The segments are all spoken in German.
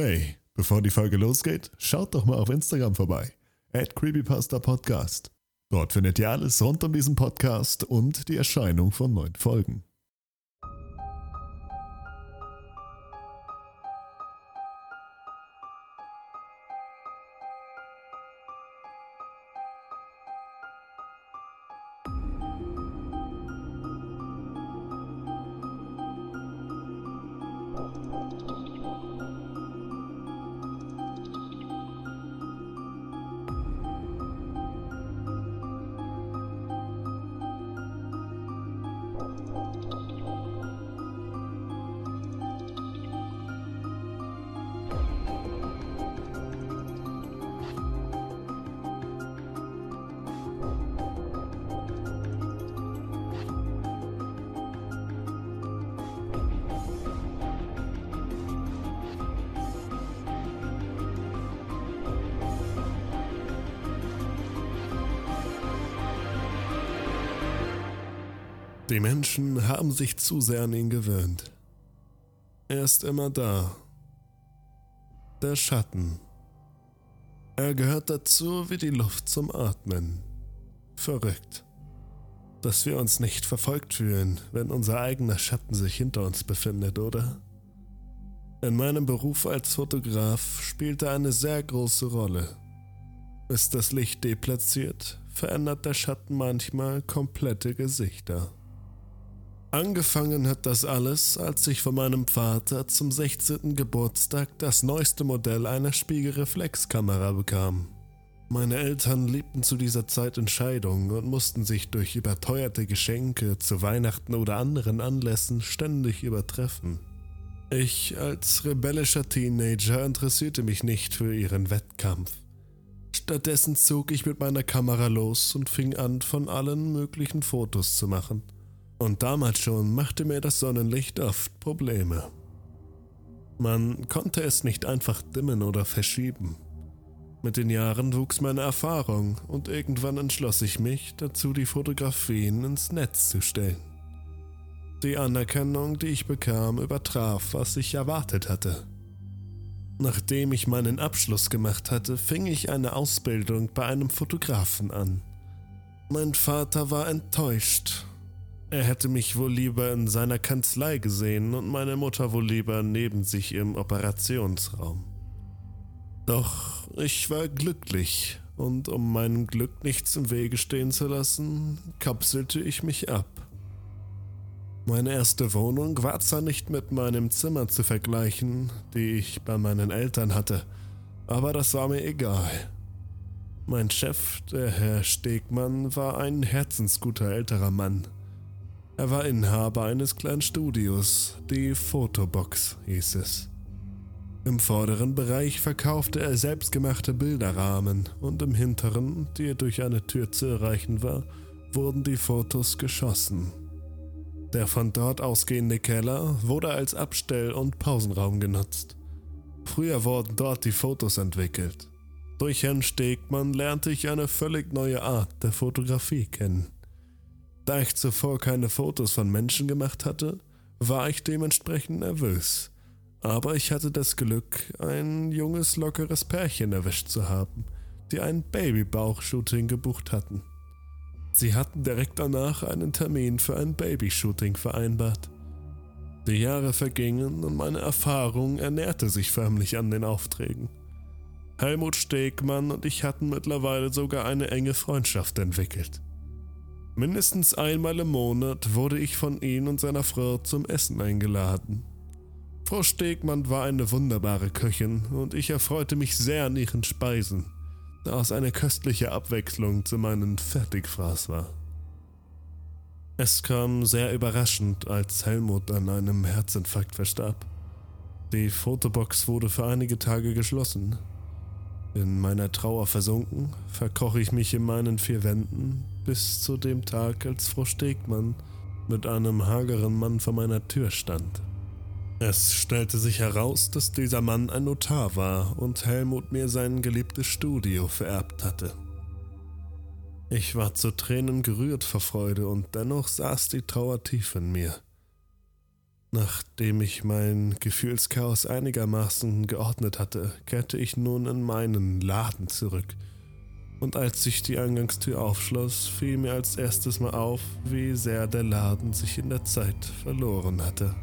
Hey, bevor die Folge losgeht, schaut doch mal auf Instagram vorbei. At Creepypasta Podcast. Dort findet ihr alles rund um diesen Podcast und die Erscheinung von neuen Folgen. Die Menschen haben sich zu sehr an ihn gewöhnt. Er ist immer da. Der Schatten. Er gehört dazu wie die Luft zum Atmen. Verrückt. Dass wir uns nicht verfolgt fühlen, wenn unser eigener Schatten sich hinter uns befindet, oder? In meinem Beruf als Fotograf spielt er eine sehr große Rolle. Ist das Licht deplatziert, verändert der Schatten manchmal komplette Gesichter. Angefangen hat das alles, als ich von meinem Vater zum 16. Geburtstag das neueste Modell einer Spiegelreflexkamera bekam. Meine Eltern lebten zu dieser Zeit in Scheidung und mussten sich durch überteuerte Geschenke zu Weihnachten oder anderen Anlässen ständig übertreffen. Ich als rebellischer Teenager interessierte mich nicht für ihren Wettkampf. Stattdessen zog ich mit meiner Kamera los und fing an, von allen möglichen Fotos zu machen – und damals schon machte mir das Sonnenlicht oft Probleme. Man konnte es nicht einfach dimmen oder verschieben. Mit den Jahren wuchs meine Erfahrung und irgendwann entschloss ich mich dazu, die Fotografien ins Netz zu stellen. Die Anerkennung, die ich bekam, übertraf, was ich erwartet hatte. Nachdem ich meinen Abschluss gemacht hatte, fing ich eine Ausbildung bei einem Fotografen an. Mein Vater war enttäuscht er hätte mich wohl lieber in seiner Kanzlei gesehen und meine Mutter wohl lieber neben sich im Operationsraum. Doch ich war glücklich, und um meinem Glück nichts im Wege stehen zu lassen, kapselte ich mich ab. Meine erste Wohnung war zwar nicht mit meinem Zimmer zu vergleichen, die ich bei meinen Eltern hatte, aber das war mir egal. Mein Chef, der Herr Stegmann, war ein herzensguter älterer Mann. Er war Inhaber eines kleinen Studios, die Fotobox hieß es. Im vorderen Bereich verkaufte er selbstgemachte Bilderrahmen und im hinteren, die durch eine Tür zu erreichen war, wurden die Fotos geschossen. Der von dort ausgehende Keller wurde als Abstell- und Pausenraum genutzt. Früher wurden dort die Fotos entwickelt. Durch Herrn Stegmann lernte ich eine völlig neue Art der Fotografie kennen. Da ich zuvor keine Fotos von Menschen gemacht hatte, war ich dementsprechend nervös. Aber ich hatte das Glück, ein junges, lockeres Pärchen erwischt zu haben, die ein Babybauch-Shooting gebucht hatten. Sie hatten direkt danach einen Termin für ein Babyshooting vereinbart. Die Jahre vergingen und meine Erfahrung ernährte sich förmlich an den Aufträgen. Helmut Stegmann und ich hatten mittlerweile sogar eine enge Freundschaft entwickelt. Mindestens einmal im Monat wurde ich von ihm und seiner Frau zum Essen eingeladen. Frau Stegmann war eine wunderbare Köchin und ich erfreute mich sehr an ihren Speisen, da es eine köstliche Abwechslung zu meinen Fertigfraß war. Es kam sehr überraschend, als Helmut an einem Herzinfarkt verstarb. Die Fotobox wurde für einige Tage geschlossen. In meiner Trauer versunken, verkroch ich mich in meinen vier Wänden bis zu dem Tag, als Frau Stegmann mit einem hageren Mann vor meiner Tür stand. Es stellte sich heraus, dass dieser Mann ein Notar war und Helmut mir sein geliebtes Studio vererbt hatte. Ich war zu Tränen gerührt vor Freude und dennoch saß die Trauer tief in mir. Nachdem ich mein Gefühlschaos einigermaßen geordnet hatte, kehrte ich nun in meinen Laden zurück. Und als sich die Eingangstür aufschloss, fiel mir als erstes mal auf, wie sehr der Laden sich in der Zeit verloren hatte.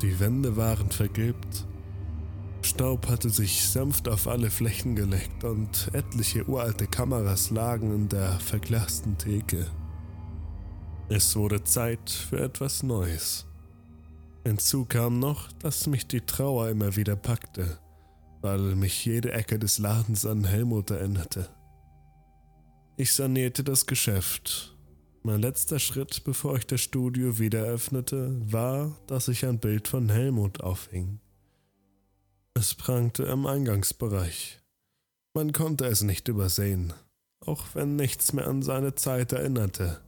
Die Wände waren vergilbt, Staub hatte sich sanft auf alle Flächen gelegt und etliche uralte Kameras lagen in der verglasten Theke. Es wurde Zeit für etwas Neues. Hinzu kam noch, dass mich die Trauer immer wieder packte, weil mich jede Ecke des Ladens an Helmut erinnerte. Ich sanierte das Geschäft. Mein letzter Schritt, bevor ich das Studio wieder öffnete, war, dass ich ein Bild von Helmut aufhing. Es prangte im Eingangsbereich. Man konnte es nicht übersehen, auch wenn nichts mehr an seine Zeit erinnerte,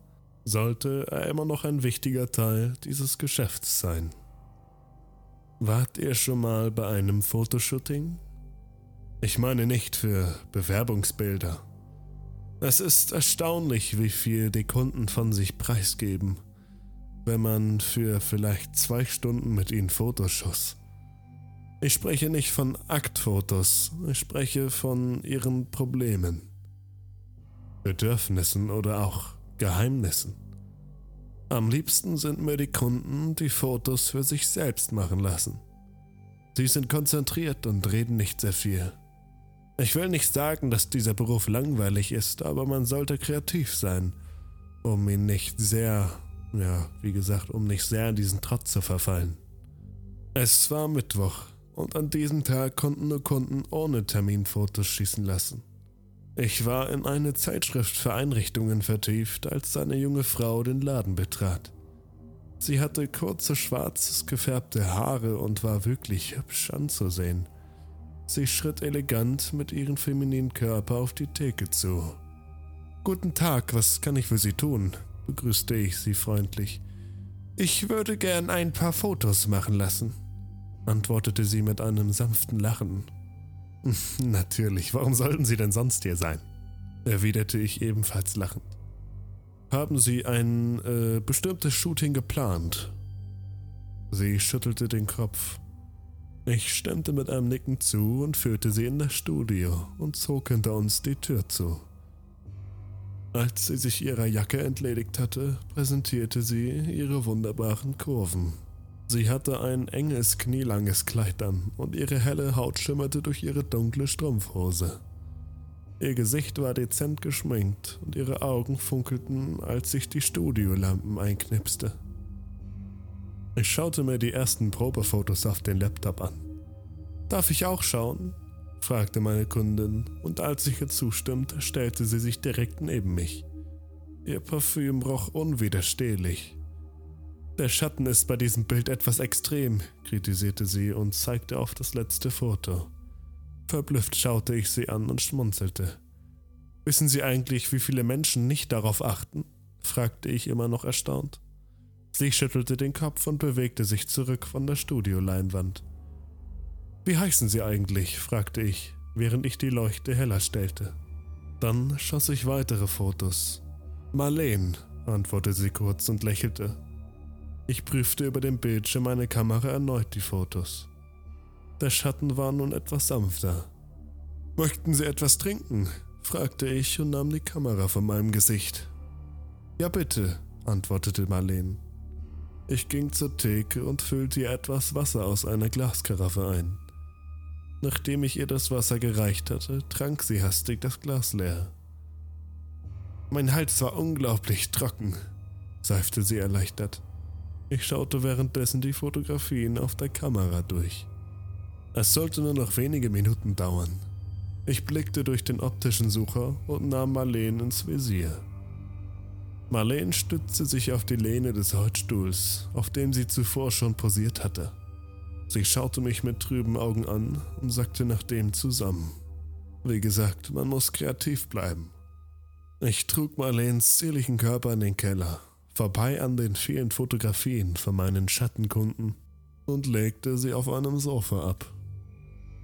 sollte er immer noch ein wichtiger Teil dieses Geschäfts sein. Wart ihr schon mal bei einem Fotoshooting? Ich meine nicht für Bewerbungsbilder. Es ist erstaunlich, wie viel die Kunden von sich preisgeben, wenn man für vielleicht zwei Stunden mit ihnen Fotos schoss. Ich spreche nicht von Aktfotos, ich spreche von ihren Problemen, Bedürfnissen oder auch Geheimnissen. Am liebsten sind mir die Kunden, die Fotos für sich selbst machen lassen. Sie sind konzentriert und reden nicht sehr viel. Ich will nicht sagen, dass dieser Beruf langweilig ist, aber man sollte kreativ sein, um ihn nicht sehr, ja, wie gesagt, um nicht sehr in diesen Trotz zu verfallen. Es war Mittwoch und an diesem Tag konnten nur Kunden ohne Termin Fotos schießen lassen. Ich war in eine Zeitschrift für Einrichtungen vertieft, als eine junge Frau den Laden betrat. Sie hatte kurze schwarzes gefärbte Haare und war wirklich hübsch anzusehen. Sie schritt elegant mit ihrem femininen Körper auf die Theke zu. Guten Tag, was kann ich für Sie tun? begrüßte ich sie freundlich. Ich würde gern ein paar Fotos machen lassen, antwortete sie mit einem sanften Lachen. Natürlich, warum sollten Sie denn sonst hier sein? erwiderte ich ebenfalls lachend. Haben Sie ein äh, bestimmtes Shooting geplant? Sie schüttelte den Kopf. Ich stimmte mit einem Nicken zu und führte sie in das Studio und zog hinter uns die Tür zu. Als sie sich ihrer Jacke entledigt hatte, präsentierte sie ihre wunderbaren Kurven. Sie hatte ein enges, knielanges Kleid an und ihre helle Haut schimmerte durch ihre dunkle Strumpfhose. Ihr Gesicht war dezent geschminkt und ihre Augen funkelten, als sich die Studiolampen einknipste. Ich schaute mir die ersten Probefotos auf den Laptop an. Darf ich auch schauen? fragte meine Kundin, und als ich ihr zustimmte, stellte sie sich direkt neben mich. Ihr Parfüm roch unwiderstehlich der Schatten ist bei diesem Bild etwas extrem, kritisierte sie und zeigte auf das letzte Foto. Verblüfft schaute ich sie an und schmunzelte. Wissen Sie eigentlich, wie viele Menschen nicht darauf achten? fragte ich immer noch erstaunt. Sie schüttelte den Kopf und bewegte sich zurück von der Studioleinwand. Wie heißen Sie eigentlich? fragte ich, während ich die Leuchte heller stellte. Dann schoss ich weitere Fotos. Marleen, antwortete sie kurz und lächelte. Ich prüfte über dem Bildschirm meine Kamera erneut die Fotos. Der Schatten war nun etwas sanfter. Möchten Sie etwas trinken? fragte ich und nahm die Kamera von meinem Gesicht. Ja bitte, antwortete Marleen. Ich ging zur Theke und füllte ihr etwas Wasser aus einer Glaskaraffe ein. Nachdem ich ihr das Wasser gereicht hatte, trank sie hastig das Glas leer. Mein Hals war unglaublich trocken, seifte sie erleichtert. Ich schaute währenddessen die Fotografien auf der Kamera durch. Es sollte nur noch wenige Minuten dauern. Ich blickte durch den optischen Sucher und nahm Marleen ins Visier. Marleen stützte sich auf die Lehne des Holzstuhls, auf dem sie zuvor schon posiert hatte. Sie schaute mich mit trüben Augen an und sagte nach dem zusammen. Wie gesagt, man muss kreativ bleiben. Ich trug Marleens zierlichen Körper in den Keller vorbei an den vielen Fotografien von meinen Schattenkunden und legte sie auf einem Sofa ab.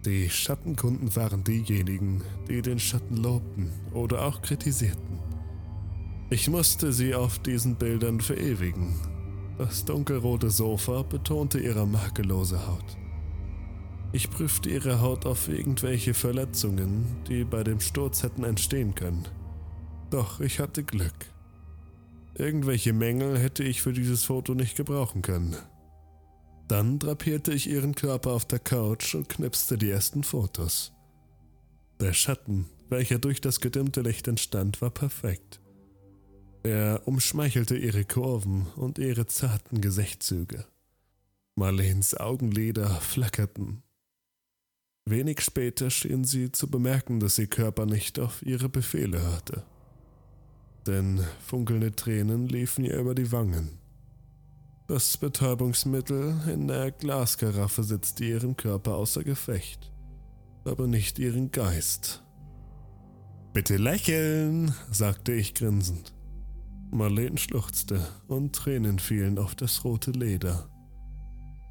Die Schattenkunden waren diejenigen, die den Schatten lobten oder auch kritisierten. Ich musste sie auf diesen Bildern verewigen. Das dunkelrote Sofa betonte ihre makellose Haut. Ich prüfte ihre Haut auf irgendwelche Verletzungen, die bei dem Sturz hätten entstehen können. Doch ich hatte Glück. Irgendwelche Mängel hätte ich für dieses Foto nicht gebrauchen können. Dann drapierte ich ihren Körper auf der Couch und knipste die ersten Fotos. Der Schatten, welcher durch das gedimmte Licht entstand, war perfekt. Er umschmeichelte ihre Kurven und ihre zarten Gesichtszüge. Marleens Augenlider flackerten. Wenig später schien sie zu bemerken, dass ihr Körper nicht auf ihre Befehle hörte. Denn funkelnde Tränen liefen ihr über die Wangen. Das Betäubungsmittel in der Glaskaraffe setzte ihren Körper außer Gefecht, aber nicht ihren Geist. Bitte lächeln, sagte ich grinsend. Marlene schluchzte und Tränen fielen auf das rote Leder.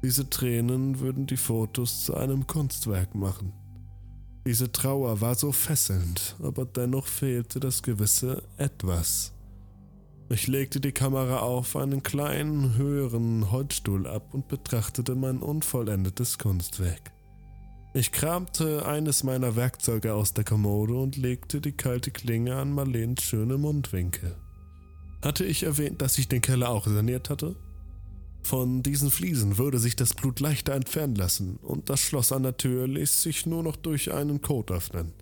Diese Tränen würden die Fotos zu einem Kunstwerk machen. Diese Trauer war so fesselnd, aber dennoch fehlte das gewisse Etwas. Ich legte die Kamera auf einen kleinen, höheren Holzstuhl ab und betrachtete mein unvollendetes Kunstwerk. Ich kramte eines meiner Werkzeuge aus der Kommode und legte die kalte Klinge an Marleens schöne Mundwinkel. Hatte ich erwähnt, dass ich den Keller auch saniert hatte? Von diesen Fliesen würde sich das Blut leichter entfernen lassen und das Schloss an der Tür ließ sich nur noch durch einen Code öffnen.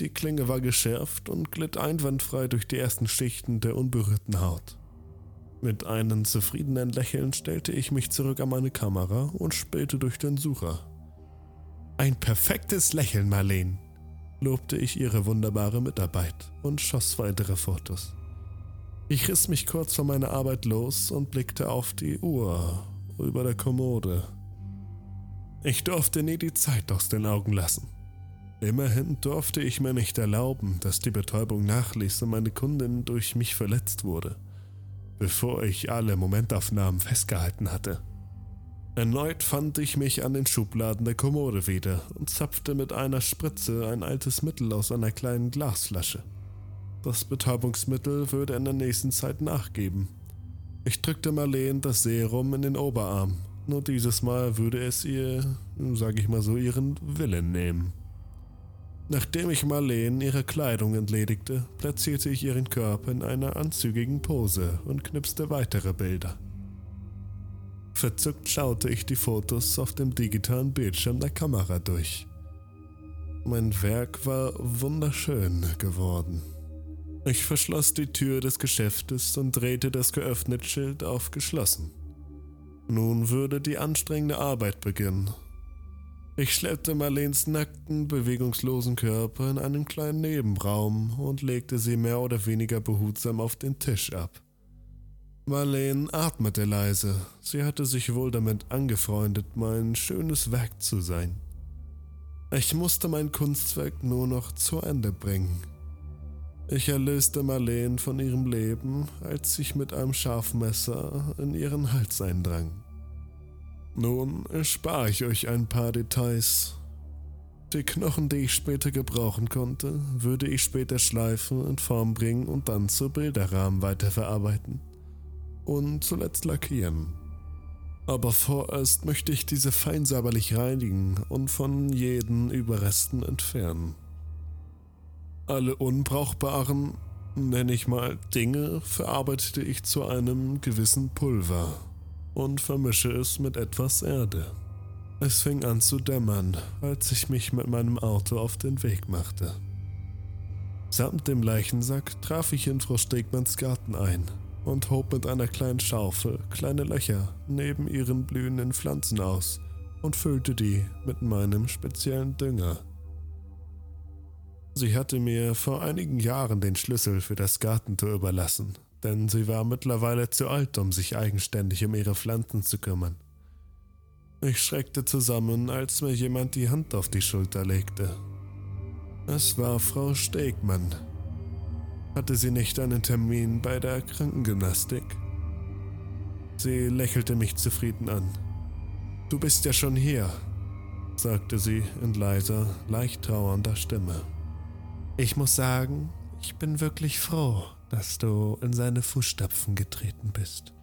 Die Klinge war geschärft und glitt einwandfrei durch die ersten Schichten der unberührten Haut. Mit einem zufriedenen Lächeln stellte ich mich zurück an meine Kamera und spähte durch den Sucher. Ein perfektes Lächeln, Marlene, lobte ich ihre wunderbare Mitarbeit und schoss weitere Fotos. Ich riss mich kurz von meiner Arbeit los und blickte auf die Uhr über der Kommode. Ich durfte nie die Zeit aus den Augen lassen. Immerhin durfte ich mir nicht erlauben, dass die Betäubung nachließ und meine Kundin durch mich verletzt wurde, bevor ich alle Momentaufnahmen festgehalten hatte. Erneut fand ich mich an den Schubladen der Kommode wieder und zapfte mit einer Spritze ein altes Mittel aus einer kleinen Glasflasche. Das Betäubungsmittel würde in der nächsten Zeit nachgeben. Ich drückte Marleen das Serum in den Oberarm, nur dieses Mal würde es ihr, sag ich mal so, ihren Willen nehmen. Nachdem ich Marleen ihre Kleidung entledigte, platzierte ich ihren Körper in einer anzügigen Pose und knipste weitere Bilder. Verzückt schaute ich die Fotos auf dem digitalen Bildschirm der Kamera durch. Mein Werk war wunderschön geworden. Ich verschloss die Tür des Geschäftes und drehte das geöffnete Schild auf geschlossen. Nun würde die anstrengende Arbeit beginnen. Ich schleppte Marleens nackten, bewegungslosen Körper in einen kleinen Nebenraum und legte sie mehr oder weniger behutsam auf den Tisch ab. Marlene atmete leise. Sie hatte sich wohl damit angefreundet, mein schönes Werk zu sein. Ich musste mein Kunstwerk nur noch zu Ende bringen. Ich erlöste Marleen von ihrem Leben, als ich mit einem Scharfmesser in ihren Hals eindrang. Nun erspare ich euch ein paar Details. Die Knochen, die ich später gebrauchen konnte, würde ich später schleifen, in Form bringen und dann zu Bilderrahmen weiterverarbeiten. Und zuletzt lackieren. Aber vorerst möchte ich diese fein säuberlich reinigen und von jeden Überresten entfernen. Alle unbrauchbaren, nenne ich mal, Dinge verarbeitete ich zu einem gewissen Pulver und vermische es mit etwas Erde. Es fing an zu dämmern, als ich mich mit meinem Auto auf den Weg machte. Samt dem Leichensack traf ich in Frau Stegmanns Garten ein und hob mit einer kleinen Schaufel kleine Löcher neben ihren blühenden Pflanzen aus und füllte die mit meinem speziellen Dünger. Sie hatte mir vor einigen Jahren den Schlüssel für das Gartentor überlassen, denn sie war mittlerweile zu alt, um sich eigenständig um ihre Pflanzen zu kümmern. Ich schreckte zusammen, als mir jemand die Hand auf die Schulter legte. Es war Frau Stegmann. Hatte sie nicht einen Termin bei der Krankengymnastik? Sie lächelte mich zufrieden an. Du bist ja schon hier, sagte sie in leiser, leicht trauernder Stimme. Ich muss sagen, ich bin wirklich froh, dass du in seine Fußstapfen getreten bist.